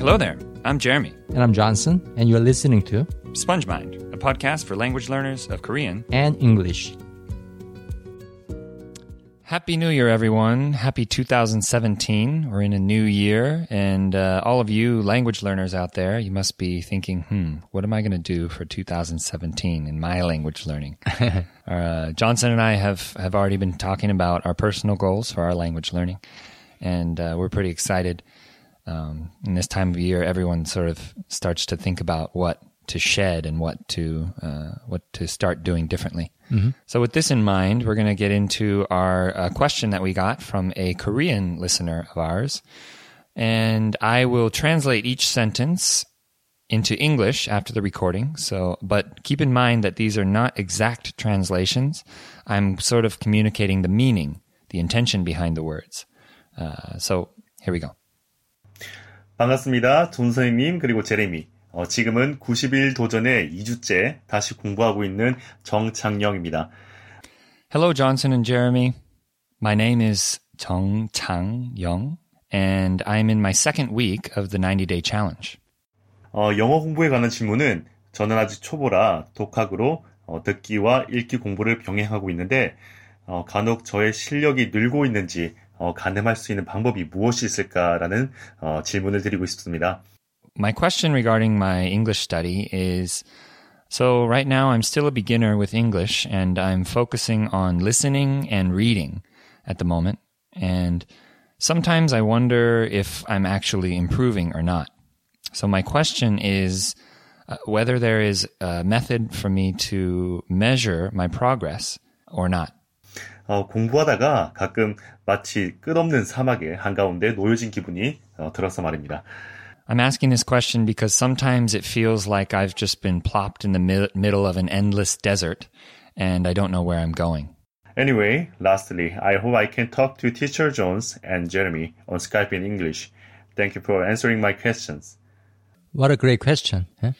Hello there. I'm Jeremy. And I'm Johnson, and you're listening to SpongeMind, a podcast for language learners of Korean and English. Happy New Year, everyone. Happy 2017. We're in a new year. And uh, all of you language learners out there, you must be thinking, hmm, what am I going to do for 2017 in my language learning? uh, Johnson and I have, have already been talking about our personal goals for our language learning. And uh, we're pretty excited. Um, in this time of year, everyone sort of starts to think about what to shed and what to uh, what to start doing differently. Mm-hmm. So, with this in mind, we're going to get into our uh, question that we got from a Korean listener of ours, and I will translate each sentence into English after the recording. So, but keep in mind that these are not exact translations. I'm sort of communicating the meaning, the intention behind the words. Uh, so, here we go. 반갑습니다. 존 선생님 그리고 제레미. 어, 지금은 90일 도전의 2주째 다시 공부하고 있는 정창영입니다. Hello, Johnson and Jeremy. My name is Jung Chang Young, and I'm in my second week of the 90 day challenge. 어, 영어 공부에 관한 질문은 저는 아직 초보라 독학으로 어, 듣기와 읽기 공부를 병행하고 있는데 어, 간혹 저의 실력이 늘고 있는지 어, 가늠할 수 있는 방법이 무엇이 있을까라는 어, 질문을 드리고 싶습니다. my question regarding my English study is so right now I'm still a beginner with English and I'm focusing on listening and reading at the moment. And sometimes I wonder if I'm actually improving or not. So my question is uh, whether there is a method for me to measure my progress or not. 어, 공부하다가 가끔 마치 끝없는 사막의 한가운데 놓여진 기분이 어, 들어서 말입니다. I'm asking this question because sometimes it feels like I've just been plopped in the mi- middle of an endless desert and I don't know where I'm going. Anyway, lastly, I hope I can talk to Teacher Jones and Jeremy on Skype in English. Thank you for answering my questions. What a great question. Huh?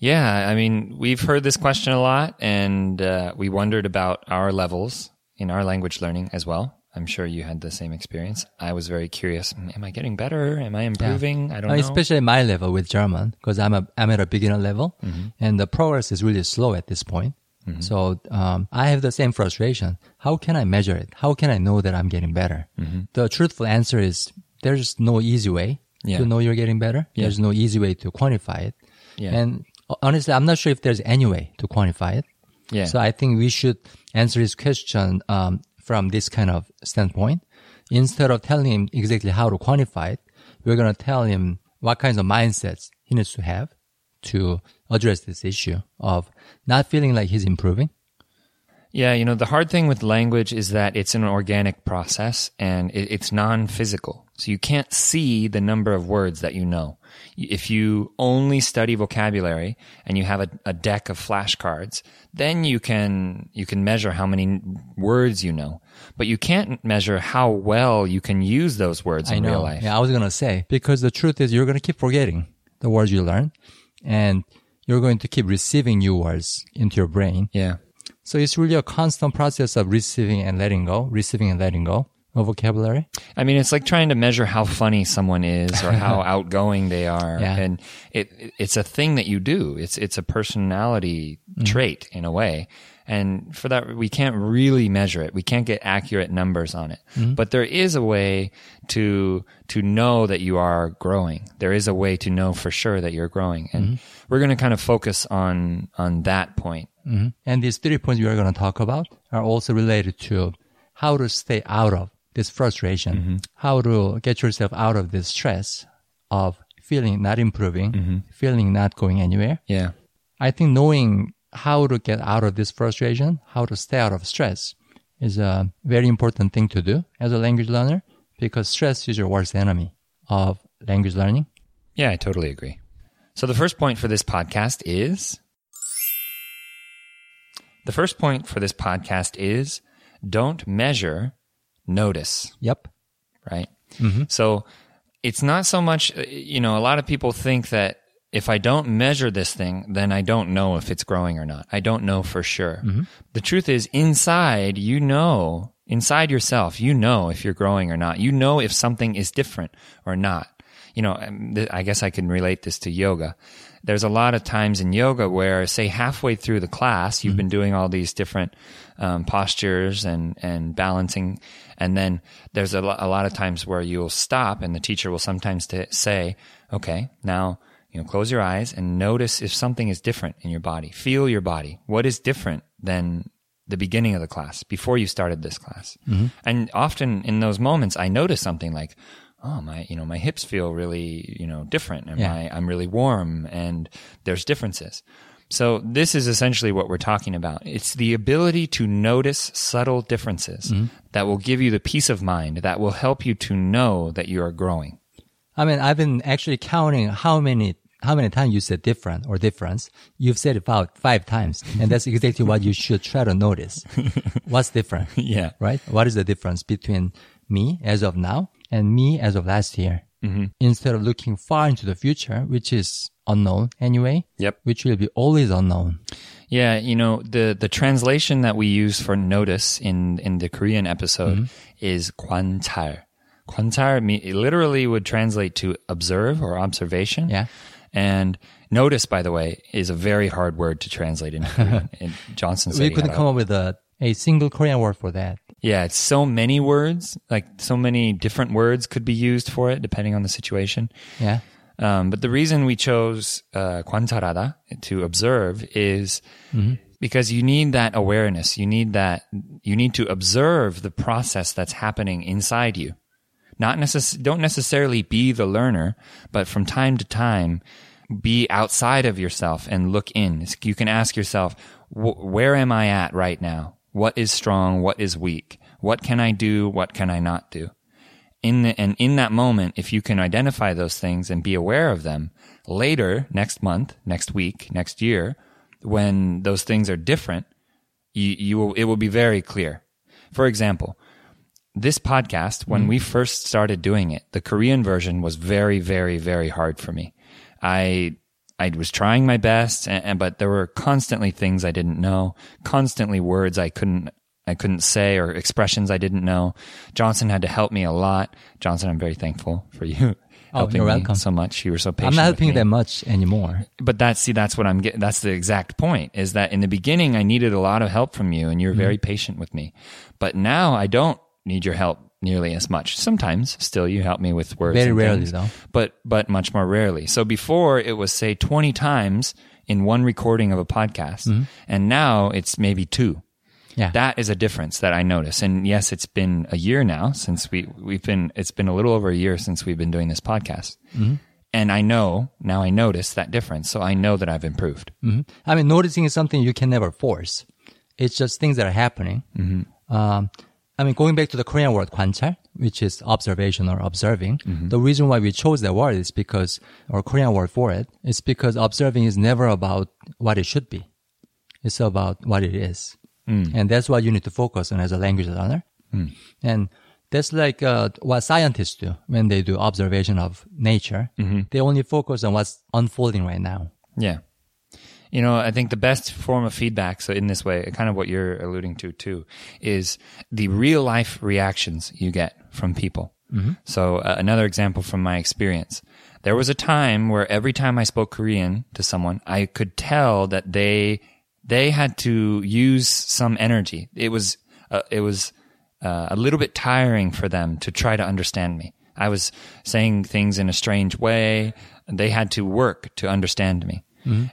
Yeah, I mean, we've heard this question a lot and uh, we wondered about our levels in our language learning as well. I'm sure you had the same experience. I was very curious. Am I getting better? Am I improving? Yeah. I don't know. Especially my level with German, because I'm a I'm at a beginner level, mm-hmm. and the progress is really slow at this point. Mm-hmm. So um, I have the same frustration. How can I measure it? How can I know that I'm getting better? Mm-hmm. The truthful answer is there's no easy way yeah. to know you're getting better. Yeah. There's no easy way to quantify it. Yeah. And honestly, I'm not sure if there's any way to quantify it. Yeah. So I think we should answer his question um, from this kind of standpoint. Instead of telling him exactly how to quantify it, we're going to tell him what kinds of mindsets he needs to have to address this issue of not feeling like he's improving. Yeah, you know, the hard thing with language is that it's an organic process and it, it's non physical. So you can't see the number of words that you know. If you only study vocabulary and you have a, a, deck of flashcards, then you can, you can measure how many words you know. But you can't measure how well you can use those words in real life. Yeah, I was going to say, because the truth is you're going to keep forgetting the words you learn and you're going to keep receiving new words into your brain. Yeah. So it's really a constant process of receiving and letting go, receiving and letting go of vocabulary? I mean, it's like trying to measure how funny someone is or how outgoing they are, yeah. and it it's a thing that you do. It's it's a personality mm-hmm. trait in a way, and for that we can't really measure it. We can't get accurate numbers on it, mm-hmm. but there is a way to to know that you are growing. There is a way to know for sure that you're growing, and mm-hmm. we're going to kind of focus on on that point. Mm-hmm. And these three points we are going to talk about are also related to how to stay out of this frustration, mm-hmm. how to get yourself out of this stress of feeling not improving, mm-hmm. feeling not going anywhere. Yeah. I think knowing how to get out of this frustration, how to stay out of stress is a very important thing to do as a language learner because stress is your worst enemy of language learning. Yeah, I totally agree. So the first point for this podcast is the first point for this podcast is don't measure notice. Yep. Right. Mm-hmm. So it's not so much, uh, you know, a lot of people think that if I don't measure this thing, then I don't know if it's growing or not. I don't know for sure. Mm-hmm. The truth is, inside, you know, inside yourself, you know if you're growing or not. You know if something is different or not. you know, um, I guess I can relate this to yoga. There's a lot of times in yoga where, say, halfway through the class, you've been doing all these different um, postures and and balancing, and then there's a, lo- a lot of times where you'll stop, and the teacher will sometimes t- say, "Okay, now." You know, close your eyes and notice if something is different in your body. Feel your body. What is different than the beginning of the class before you started this class? And often in those moments, I notice something like, oh my, you know, my hips feel really, you know, different, and Yeah. my I'm really warm, and there's differences. So this is essentially what we're talking about. It's the ability to notice subtle differences mm-hmm. that will give you the peace of mind that will help you to know that you are growing. I mean, I've been actually counting how many how many times you said different or difference. You've said it about five times, and that's exactly what you should try to notice. What's different? Yeah. Right? What is the difference between me as of now and me as of last year? Mm-hmm. Instead of looking far into the future, which is unknown anyway, Yep. which will be always unknown. Yeah, you know, the the translation that we use for notice in in the Korean episode is 관찰. 관찰 me- it literally would translate to observe or observation. Yeah. And notice, by the way, is a very hard word to translate into Korean. And Johnson said we he couldn't had come a, up with a, a single Korean word for that. Yeah, it's so many words, like so many different words could be used for it depending on the situation. Yeah. Um, but the reason we chose uh, 관찰하다 to observe is because you need that awareness. You need that. You need to observe the process that's happening inside you. Not necess- Don't necessarily be the learner, but from time to time, be outside of yourself and look in. You can ask yourself, wh- where am I at right now? What is strong? What is weak? What can I do? What can I not do? in the, and in that moment, if you can identify those things and be aware of them later, next month, next week, next year, when those things are different, you, you will, it will be very clear. For example, this podcast, when we first started doing it, the Korean version was very, very, very hard for me. I, I was trying my best, and, and but there were constantly things I didn't know, constantly words I couldn't I couldn't say or expressions I didn't know. Johnson had to help me a lot. Johnson, I'm very thankful for you Oh, helping me so much. You were so patient. I'm not helping me. that much anymore. But that's see, that's what I'm getting. That's the exact point. Is that in the beginning I needed a lot of help from you, and you're very Mm-hmm. patient with me. But now I don't need your help nearly as much. Sometimes still you help me with words. Very and rarely, things, though. But but much more rarely. So before it was say 20 times in one recording of a podcast, Mm-hmm. and now it's maybe two. Yeah. That is a difference that I notice. And yes, it's been a year now since we we've been. It's been a little over a year since we've been doing this podcast. And I know now. I notice that difference, so I know that I've improved. hmm I mean, noticing is something you can never force. It's just things that are happening. Um, I mean, going back to the Korean word 관찰, which is observation or observing, mm-hmm. the reason why we chose that word is because, or Korean word for it, is because observing is never about what it should be. It's about what it is. Mm. And that's what you need to focus on as a language learner. Mm. And that's like uh, what scientists do when they do observation of nature. Mm-hmm. They only focus on what's unfolding right now. Yeah. You know, I think the best form of feedback, so in this way, kind of what you're alluding to too, is the real life reactions you get from people. So uh, another example from my experience. There was a time where every time I spoke Korean to someone, I could tell that they they had to use some energy. It was uh, it was uh, a little bit tiring for them to try to understand me. I was saying things in a strange way. They had to work to understand me.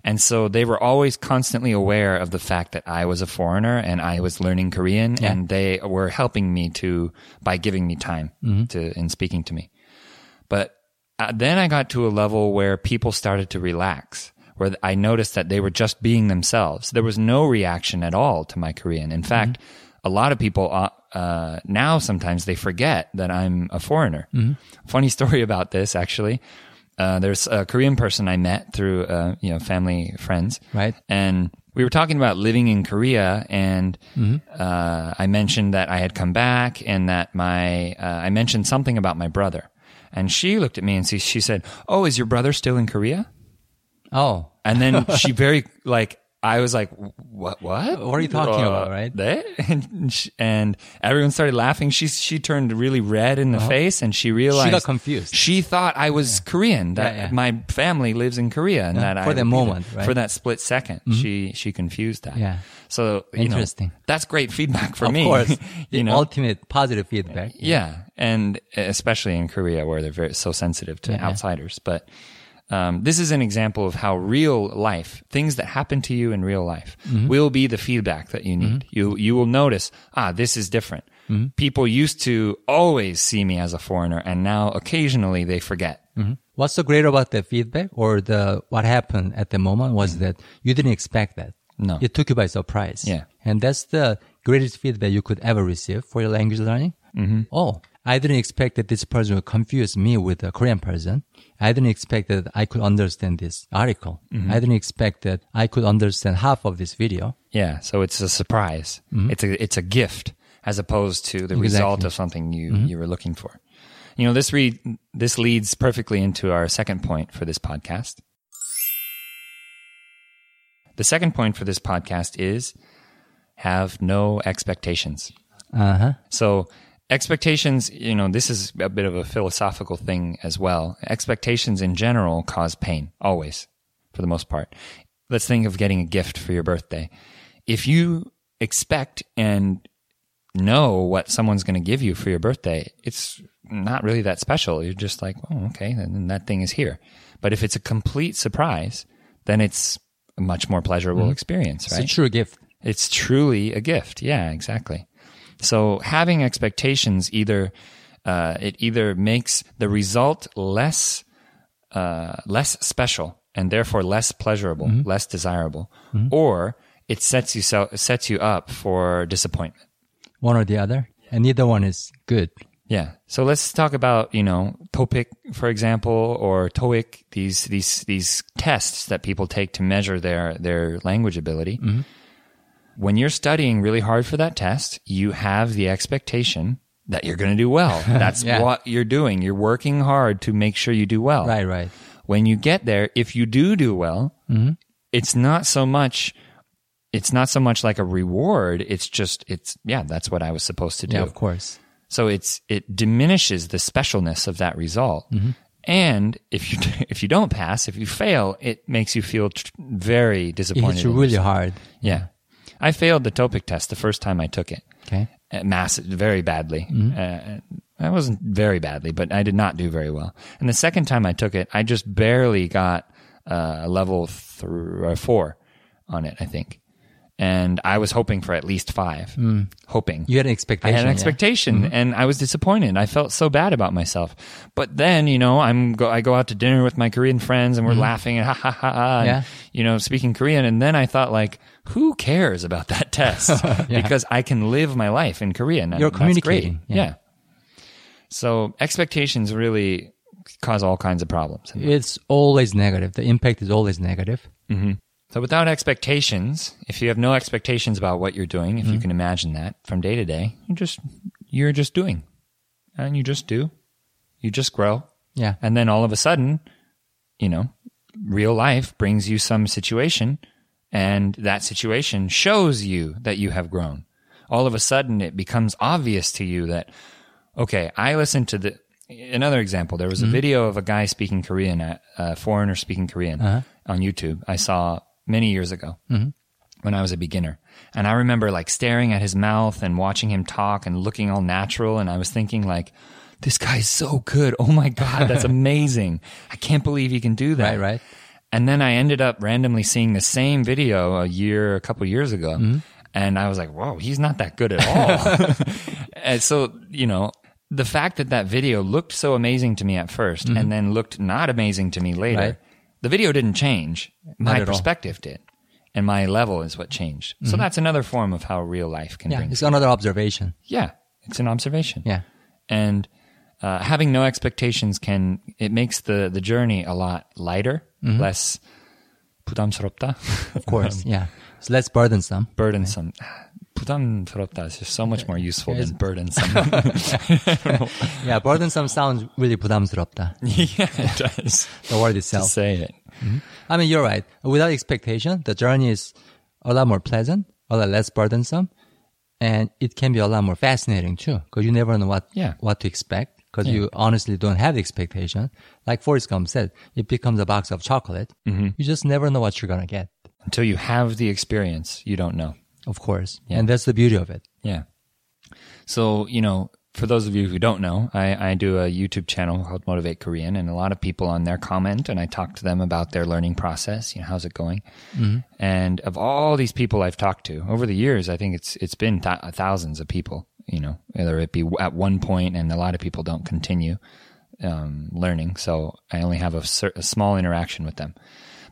And so they were always constantly aware of the fact that I was a foreigner and I was learning Korean and they were helping me to, by giving me time to, in speaking to me. But uh, then I got to a level where people started to relax, where I noticed that they were just being themselves. There was no reaction at all to my Korean. In fact, a lot of people uh, uh, now sometimes they forget that I'm a foreigner. Funny story about this, actually. Uh, there's a Korean person I met through, uh, you know, family friends, Right. and we were talking about living in Korea, and uh, I mentioned that I had come back, and that my uh, I mentioned something about my brother, and she looked at me and she, she said, "Oh, is your brother still in Korea?" Oh, And then she very like I was like, what, what? What are you talking about, right? That? And, she, and everyone started laughing. She, she turned really red in the face and she realized. Uh-huh. She got confused. She thought I was Korean, that Yeah, yeah. my family lives in Korea and that for would be moment, right? For that split 2nd she, she confused that. Yeah. So, you know, Interesting. that's great feedback for of me. course, you know, ultimate positive feedback. yeah, and especially in Korea where they're very so sensitive to Yeah. outsiders. But um, this is an example of how real life, things that happen to you in real life, Mm-hmm. will be the feedback that you need. You you will notice, ah, this is different. Mm-hmm. People used to always see me as a foreigner, and now occasionally they forget. What's so great about the feedback or the what happened at the moment was that you didn't expect that. No. It took you by surprise. Yeah. And that's the greatest feedback you could ever receive for your language learning. Mm-hmm. Oh, I didn't expect that this person would confuse me with a Korean person. I didn't expect that I could understand this article. Mm-hmm. I didn't expect that I could understand half of this video. Yeah, so it's a surprise. It's a it's a gift as opposed to the result of something you you were looking for. You know, this read this leads perfectly into our second point for this podcast. The second point for this podcast is have no expectations. Uh huh. So expectations, you know, this is a bit of a philosophical thing as well. Expectations in general cause pain, always, for the most part. Let's think of getting a gift for your birthday. If you expect and know what someone's going to give you for your birthday, it's not really that special. You're just like, oh, okay, then that thing is here. But if it's a complete surprise, then it's a much more pleasurable mm-hmm. experience, right? It's a true gift. It's truly a gift. Yeah, exactly. So having expectations either uh, it either makes the result less uh, less special and therefore less pleasurable, less desirable, or it sets you so, sets you up for disappointment. One or the other. And neither one is good. Yeah. So let's talk about, you know, TOPIK, for example, or TOEIC, these, these, these tests that people take to measure their, their language ability. When you're studying really hard for that test, you have the expectation that you're going to do well. That's Yeah. what you're doing. You're working hard to make sure you do well. Right, right. When you get there, if you do do well, it's not so much, it's not so much like a reward. It's just, it's, yeah, that's what I was supposed to do. Yeah, of course. So it's it diminishes the specialness of that result. Mm-hmm. And if you if you don't pass, if you fail, it makes you feel tr- very It disappointed. hits you in really hard. Yeah, I failed the TOPIK test the first time I took it. Okay. Uh, massive, very badly. Mm-hmm. Uh, I wasn't very badly, but I did not do very well. And the second time I took it, I just barely got uh, a level th- or four on it, I think. And I was hoping for at least five. Hoping. You had an expectation. I had an yeah? expectation and I was disappointed. I felt so bad about myself. But then, you know, I'm go, I go out to dinner with my Korean friends and we're laughing and ha ha ha ha, and, Yeah. you know, speaking Korean. And then I thought like, who cares about that test? Because I can live my life in Korean. and You're communicating, yeah. Yeah. So expectations really cause all kinds of problems. It's always negative. The impact is always negative. So without expectations, if you have no expectations about what you're doing, if Mm-hmm. you can imagine that from day to day, you just you're just doing. And you just do. You just grow. Yeah. And then all of a sudden, you know, real life brings you some situation and that situation shows you that you have grown. All of a sudden it becomes obvious to you that okay, I listened to the another example. There was a mm-hmm. video of a guy speaking Korean, a, foreigner speaking Korean uh-huh. on YouTube. I saw many years ago mm-hmm. when I was a beginner. And I remember like staring at his mouth and watching him talk and looking all natural. And I was thinking like, this guy's so good. Oh my God, that's amazing. I can't believe he can do that. Right, right. And then I ended up randomly seeing the same video a year, a couple years ago. Mm-hmm. And I was like, whoa, he's not that good at all. and so, you know, the fact that that video looked so amazing to me at 1st and then looked not amazing to me later, Mm-hmm. Right. the video didn't change. My at all. perspective did. And my level is what changed. So that's another form of how real life can Mm-hmm. Yeah. bring. It's another observation. Yeah. It's an observation Yeah. and uh, having no expectations can it makes the the journey a lot lighter, less 부담스럽다, Of course. yeah. So that's burdensome. burdensome. 부담스럽다 is just so much more useful than burdensome. Yeah. Burdensome sounds really 부담스럽다. yeah, it does. The word To itself. say it. I mean, you're right. Without expectation, the journey is a lot more pleasant, a lot less burdensome, and it can be a lot more fascinating too, because you never know what Yeah. what to expect, because you honestly don't have the expectation. Like Forrest Gump said, it becomes a box of chocolate. Mm-hmm. You just never know what you're gonna get. Until you have the experience, you don't know. Of course, and that's the beauty of it. Yeah. So, you know, for those of you who don't know, I, I do a YouTube channel called Motivate Korean, and a lot of people on there comment, and I talk to them about their learning process. You know, how's it going? And of all these people I've talked to over the years, I think it's it's been th- thousands of people. You know, whether it be at one point, and a lot of people don't continue um, learning, so I only have a, a small interaction with them.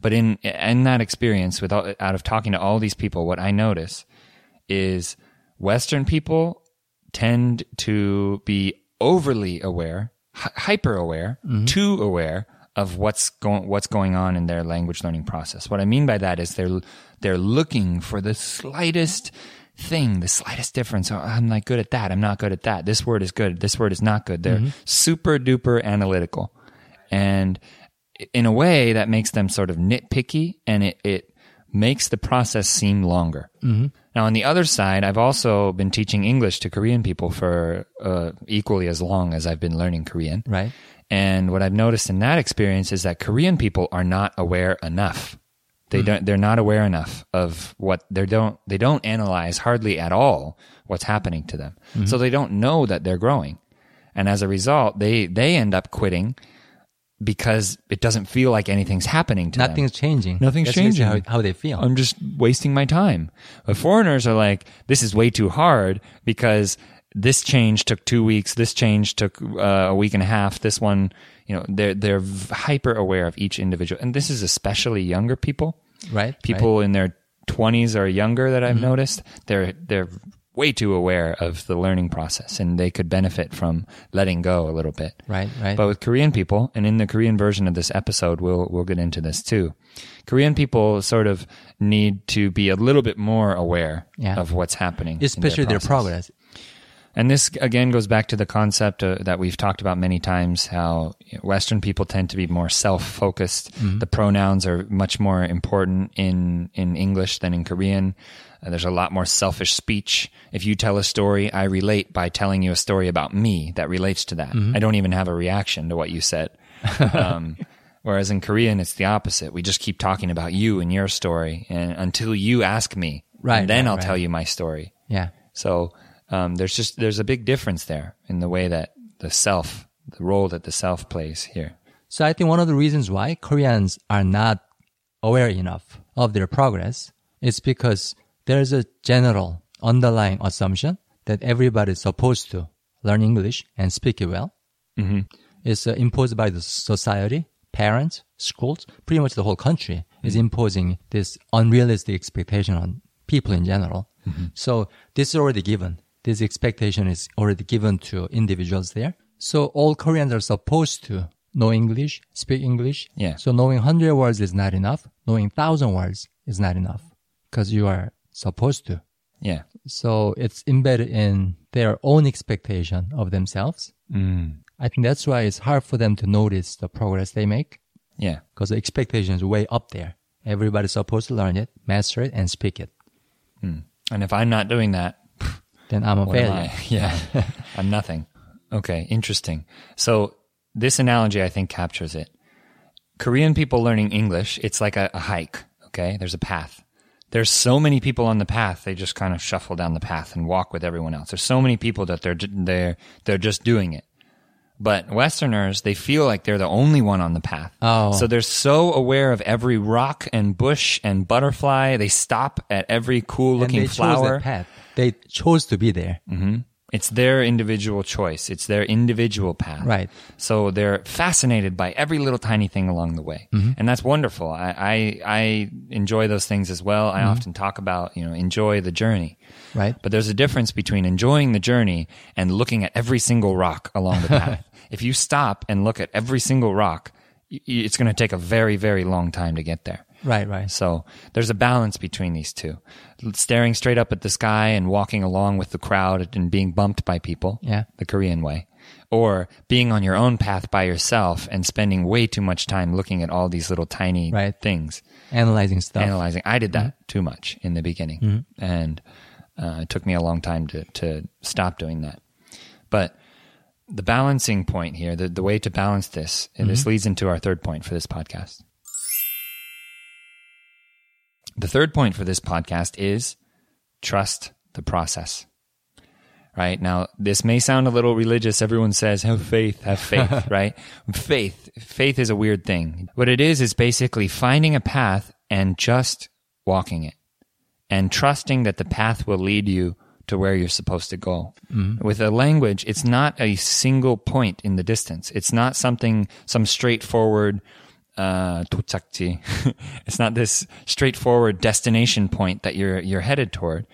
But in in that experience, with all, out of talking to all these people, what I notice is Western people tend to be overly aware, hy- hyper aware, too aware of what's going what's going on in their language learning process. What I mean by that is they're they're looking for the slightest thing, the slightest difference. Oh, I'm not good at that. I'm not good at that. This word is good. This word is not good. They're super duper analytical, and in a way that makes them sort of nitpicky, and it it makes the process seem longer. Now, on the other side, I've also been teaching English to Korean people for uh, equally as long as I've been learning Korean. Right. And what I've noticed in that experience is that Korean people are not aware enough. They don't. They're not aware enough of what they don't. They don't analyze hardly at all what's happening to them. So they don't know that they're growing, and as a result, they they end up quitting because it doesn't feel like anything's happening to them. Nothing's changing. Nothing's That's changing. How, how they feel. I'm just wasting my time. But foreigners are like, this is way too hard because this change took two weeks. This change took uh, a week and a half. This one, you know, they're they're hyper aware of each individual, and this is especially younger people. right. People in their 20s or younger that I've mm-hmm. noticed, they're they're way too aware of the learning process, and they could benefit from letting go a little bit. Right. Right. But with Korean people, and in the Korean version of this episode, we'll we'll get into this too. Korean people sort of need to be a little bit more aware Yeah. of what's happening, in Especially their process. progress. And this again goes back to the concept uh, that we've talked about many times how Western people tend to be more self-focused. The pronouns are much more important in in English than in Korean. Uh, there's a lot more selfish speech. If you tell a story, I relate by telling you a story about me that relates to that. I don't even have a reaction to what you said. um, whereas in Korean, it's the opposite. We just keep talking about you and your story, and until you ask me, Right, and then right, I'll right. tell you my story. Yeah. So um, there's just there's a big difference there in the way that the self, the role that the self plays here. So I think one of the reasons why Koreans are not aware enough of their progress is because there's a general underlying assumption that everybody's supposed to learn English and speak it well. Mm-hmm. It's uh, imposed by the society, parents, schools, pretty much the whole country is imposing this unrealistic expectation on people in general. So this is already given. This expectation is already given to individuals there. So all Koreans are supposed to know English, speak English. Yeah. So knowing 100 words is not enough. Knowing 1,000 words is not enough because you are supposed to. Yeah. So it's embedded in their own expectation of themselves. Mm. I think that's why it's hard for them to notice the progress they make Yeah. because the expectation is way up there. Everybody's supposed to learn it, master it, and speak it. And if I'm not doing that, Then I'm a what failure. Yeah. I'm nothing. Okay. Interesting. So this analogy, I think, captures it. Korean people learning English, it's like a, a hike. Okay. There's a path. There's so many people on the path. They just kind of shuffle down the path and walk with everyone else. There's so many people that they're, they're, they're just doing it. But Westerners, they feel like they're the only one on the path. Oh. So they're so aware of every rock and bush and butterfly. They stop at every cool looking flower. They chose to be there. Mm-hmm. It's their individual choice. It's their individual path. Right. So they're fascinated by every little tiny thing along the way. Mm-hmm. And that's wonderful. I, I, I enjoy those things as well. I mm-hmm. often talk about, you know, enjoy the journey. Right. But there's a difference between enjoying the journey and looking at every single rock along the path. if you stop and look at every single rock, it's going to take a very, very long time to get there. Right, right. So there's a balance between these two. Staring straight up at the sky and walking along with the crowd and being bumped by people. Yeah. The Korean way. or being on your own path by yourself and spending way too much time looking at all these little tiny Right. things, Analyzing stuff. analyzing. I did that mm-hmm. too much in the beginning, mm-hmm. and uh, it took me a long time to to stop doing that. But the balancing point here, the, the way to balance this, and this mm-hmm. leads into our third point for this podcast. The third point for this podcast is trust the process. Right now, this may sound a little religious. Everyone says, have faith, have faith, right? Faith, faith is a weird thing. What it is, is basically finding a path and just walking it and trusting that the path will lead you to where you're supposed to go. Mm-hmm. With a language, it's not a single point in the distance. It's not something, some straightforward, uh, 도착지. it's not this straightforward destination point that you're, you're headed toward.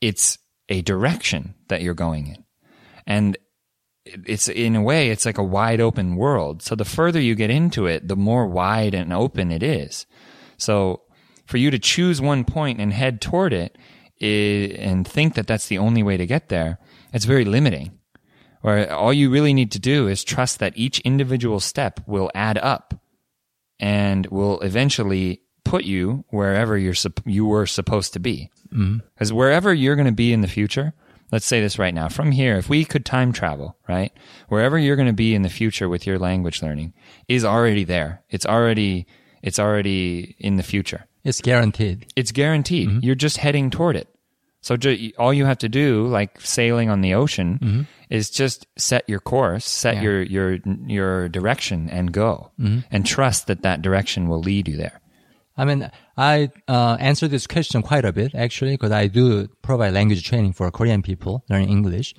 It's a direction that you're going in. And it's in a way, it's like a wide open world. So the further you get into it, the more wide and open it is. So for you to choose one point and head toward it i- and think that that's the only way to get there, it's very limiting. Or all you really need to do is trust that each individual step will add up and will eventually put you wherever you're you were supposed to be. Mm-hmm. Because wherever you're going to be in the future, let's say this right now, from here, if we could time travel, right, wherever you're going to be in the future with your language learning is already there. It's already it's already in the future. It's guaranteed. It's guaranteed. Mm-hmm. You're just heading toward it. So ju- all you have to do, like sailing on the ocean, is just set your course, set Yeah. your your your direction, and go, and trust that that direction will lead you there. I mean, I uh, answer this question quite a bit actually because I do provide language training for Korean people learning English,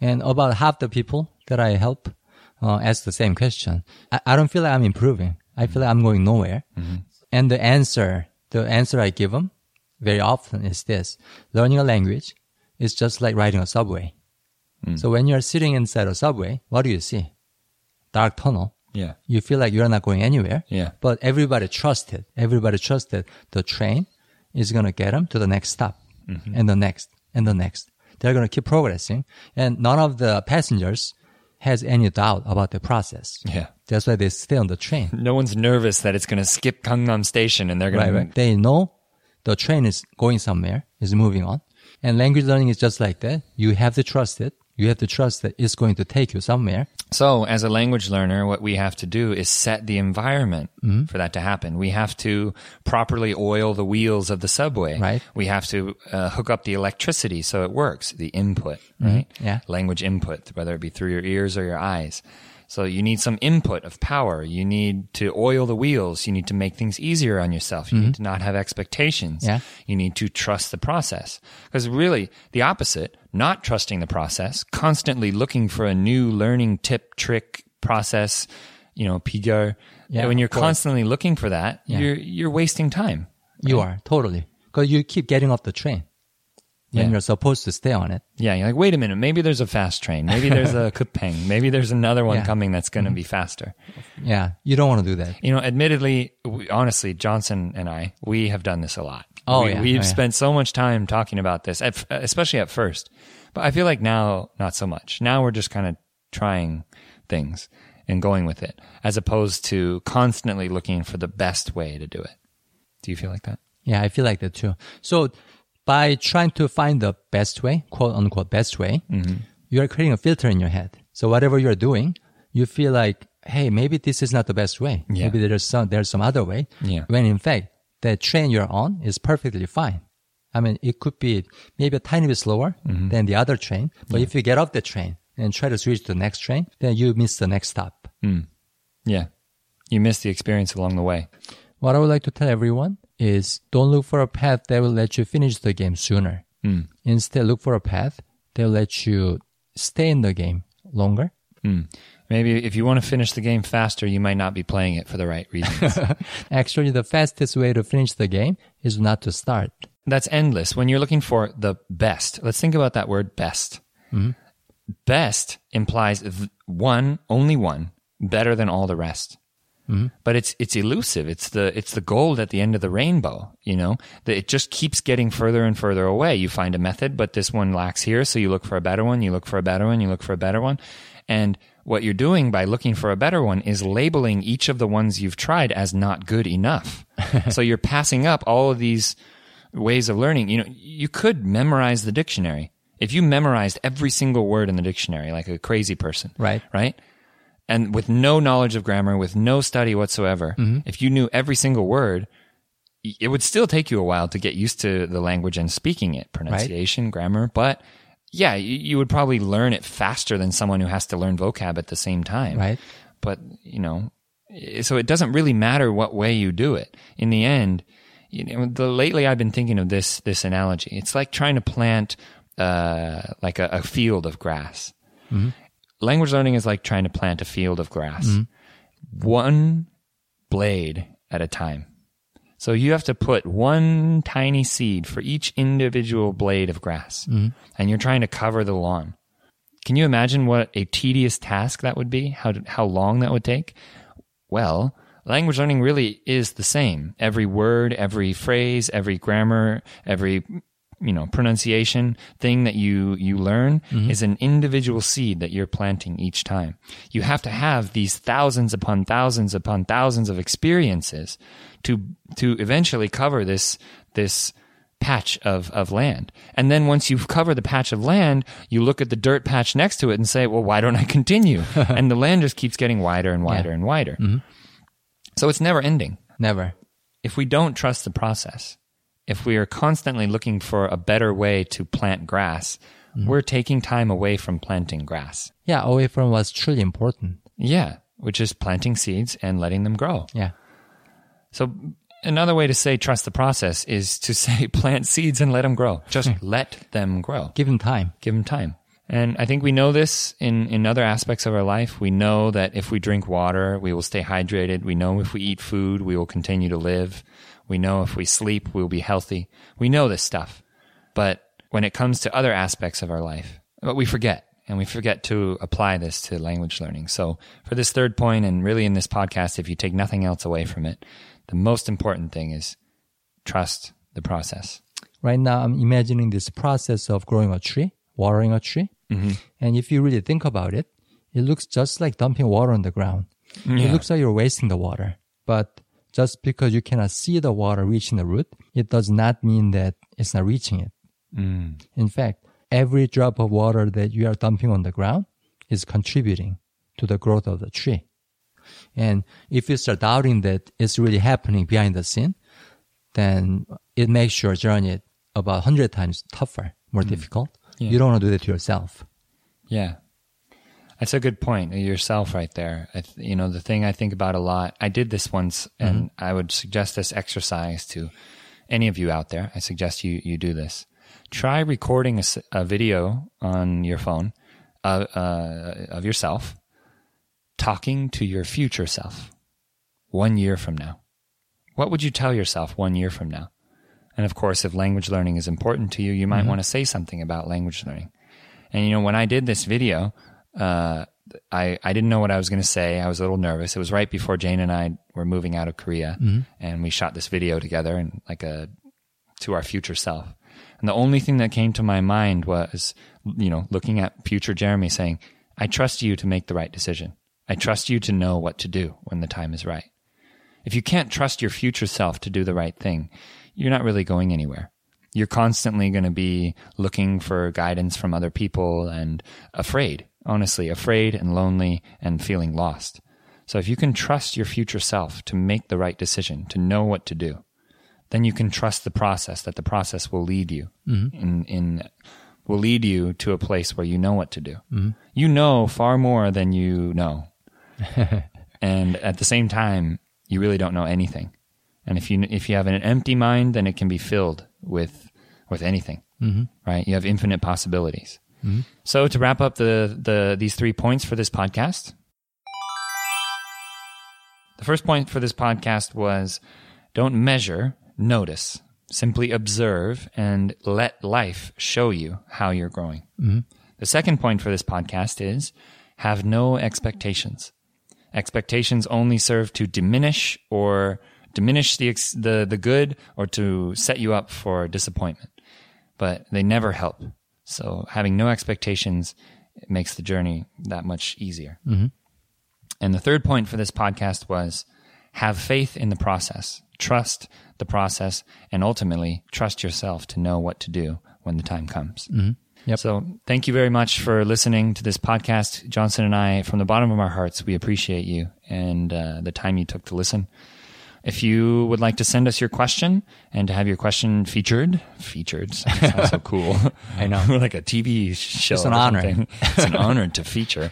and about half the people that I help uh, ask the same question. I, I don't feel like I'm improving. I feel like I'm going nowhere. And the answer, the answer I give them very often is this: learning a language is just like riding a subway. So when you're sitting inside a subway, what do you see? Dark tunnel Yeah, you feel like you're not going anywhere. Yeah. But everybody trusted. Everybody trusted the train is going to get them to the next stop Mm-hmm. and the next and the next. They're going to keep progressing and none of the passengers has any doubt about the process. yeah. That's why they stay on the train. No one's nervous that it's going to skip Gangnam Station and they're going Right, to. right. They know the train is going somewhere, is moving on. And language learning is just like that. You have to trust it. You have to trust that it's going to take you somewhere. So, as a language learner, what we have to do is set the environment Mm-hmm. for that to happen. We have to properly oil the wheels of the subway. Right. We have to uh, hook up the electricity so it works, the input, right? Mm-hmm. Yeah. Language input, whether it be through your ears or your eyes. So you need some input of power. You need to oil the wheels. You need to make things easier on yourself. You need to not have expectations. Mm-hmm. Yeah. You need to trust the process. Because really, the opposite, not trusting the process, constantly looking for a new learning tip, trick, process, you know, pigar. Yeah, when you're constantly looking for that, Yeah. you're you're wasting time. You are totally because you keep getting off the train Yeah. you're supposed to stay on it. Yeah, you're like, wait a minute, maybe there's a fast train. Maybe there's a kupeng. Maybe there's another one Yeah. Mm-hmm. coming that's going to be faster. Yeah, you don't want to do that. You know, admittedly, we, honestly, Johnson and I, we have done this a lot. Oh, we, yeah. We've Oh, yeah. spent so much time talking about this, at, especially at first. But I feel like now, not so much. Now we're just kind of trying things and going with it, as opposed to constantly looking for the best way to do it. Do you feel like that? Yeah, I feel like that too. So by trying to find the best way, quote unquote best way, mm-hmm. you are creating a filter in your head. So whatever you're doing, you feel like, hey, maybe this is not the best way. Yeah. Maybe there's some there's some other way. Yeah. When in fact, the train you're on is perfectly fine. I mean, it could be maybe a tiny bit slower mm-hmm. than the other train, but if you get off the train and try to switch to the next train, then you miss the next stop. Mm. Yeah. You miss the experience along the way. What I would like to tell everyone is don't look for a path that will let you finish the game sooner. Hmm. Instead, look for a path that will let you stay in the game longer. Hmm. Maybe if you want to finish the game faster, you might not be playing it for the right reasons. Actually, the fastest way to finish the game is not to start. That's endless. When you're looking for the best, let's think about that word best. Mm-hmm. Best implies th- one, only one, better than all the rest. Mm-hmm. but it's it's elusive. It's the it's the gold at the end of the rainbow. You know, that it just keeps getting further and further away. You find a method, but this one lacks here, so you look for a better one. You look for a better one. You look for a better one, and what you're doing by looking for a better one is labeling each of the ones you've tried as not good enough. so you're passing up all of these ways of learning. You know, you could memorize the dictionary. If you memorized every single word in the dictionary like a crazy person, Right. Right? And with no knowledge of grammar, with no study whatsoever, if you knew every single word, it would still take you a while to get used to the language and speaking it, pronunciation, grammar. But yeah, you, you would probably learn it faster than someone who has to learn vocab at the same time. Right. But, you know, so it doesn't really matter what way you do it. In the end, you know, the, lately I've been thinking of this, this analogy. It's like trying to plant, uh, like a, a field of grass. Language learning is like trying to plant a field of grass. Mm-hmm. One blade at a time. So you have to put one tiny seed for each individual blade of grass. Mm-hmm. And you're trying to cover the lawn. Can you imagine what a tedious task that would be? How, how long that would take? Well, language learning really is the same. Every word, every phrase, every grammar, every you know pronunciation thing that you you learn mm-hmm. is an individual seed that you're planting each time. You have to have these thousands upon thousands upon thousands of experiences to to eventually cover this this patch of, of land. And then once you've covered the patch of land, you look at the dirt patch next to it and say, well, why don't I continue? and the land just keeps getting wider and wider and wider. Mm-hmm. So it's never ending. Never. If we don't trust the process, if we are constantly looking for a better way to plant grass, mm-hmm. we're taking time away from planting grass. Yeah, away from what's truly important. Yeah, which is planting seeds and letting them grow. Yeah. So another way to say trust the process is to say plant seeds and let them grow. Just hmm. let them grow. Give them time. Give them time. And I think we know this in, in other aspects of our life. We know that if we drink water, we will stay hydrated. We know if we eat food, we will continue to live. We know if we sleep, we'll be healthy. We know this stuff. But when it comes to other aspects of our life, but we forget and we forget to apply this to language learning. So for this third point and really in this podcast, if you take nothing else away from it, the most important thing is trust the process. Right now, I'm imagining this process of growing a tree, watering a tree. Mm-hmm. And if you really think about it, it looks just like dumping water on the ground. It looks like you're wasting the water. But just because you cannot see the water reaching the root, it does not mean that it's not reaching it. Mm. In fact, every drop of water that you are dumping on the ground is contributing to the growth of the tree. And if you start doubting that it's really happening behind the scene, then it makes your journey about 100 times tougher, more mm. difficult. Yeah. You don't want to do that to yourself. Yeah. That's a good point. Yourself right there. I th- you know, the thing I think about a lot, I did this once and I would suggest this exercise to any of you out there. I suggest you, you do this. Try recording a video on your phone uh, uh, of yourself talking to your future self one year from now. What would you tell yourself one year from now? And of course, if language learning is important to you, you might want to say something about language learning. And you know, when I did this video, uh, I I didn't know what I was going to say. I was a little nervous. It was right before Jane and I were moving out of Korea, and we shot this video together and like a to our future self. And the only thing that came to my mind was, you know, looking at future Jeremy saying, "I trust you to make the right decision. I trust you to know what to do when the time is right." If you can't trust your future self to do the right thing, you're not really going anywhere. You're constantly going to be looking for guidance from other people and afraid, honestly, afraid and lonely and feeling lost. So if you can trust your future self to make the right decision, to know what to do, then you can trust the process that the process will lead you in, in will lead you to a place where you know what to do. You know far more than you know. and at the same time, you really don't know anything. And if you if you have an empty mind, then it can be filled with with anything, mm-hmm. right? You have infinite possibilities. Mm-hmm. So to wrap up the the these three points for this podcast, the first point for this podcast was don't measure, notice. Simply observe and let life show you how you're growing. Mm-hmm. The second point for this podcast is have no expectations. Expectations only serve to diminish or diminish the, ex- the, the good or to set you up for disappointment, but they never help. So having no expectations makes the journey that much easier. And the third point for this podcast was have faith in the process, trust the process, and ultimately trust yourself to know what to do when the time comes. Yep. So thank you very much for listening to this podcast. Johnson and I, from the bottom of our hearts, we appreciate you and uh, the time you took to listen. If you would like to send us your question and to have your question featured, featured sounds so cool. I know. We're like a TV show. It's an honor. something. It's an honor to feature.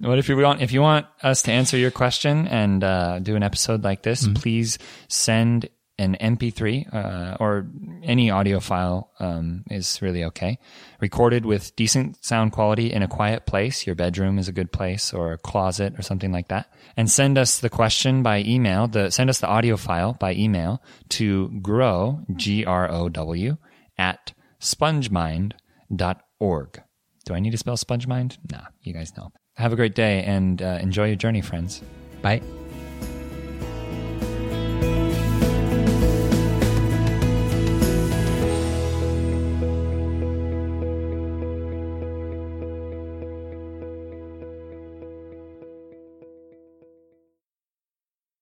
What if you want? If you want us to answer your question and uh, do an episode like this, Mm-hmm. please send an MP3 uh, or any audio file um, is really okay. Recorded with decent sound quality in a quiet place. Your bedroom is a good place, or a closet, or something like that. And send us the question by email. The send us the audio file by email to grow g r o w at spongemind.org. Do I need to spell spongemind? Nah, you guys know. Have a great day and uh, enjoy your journey, friends. Bye.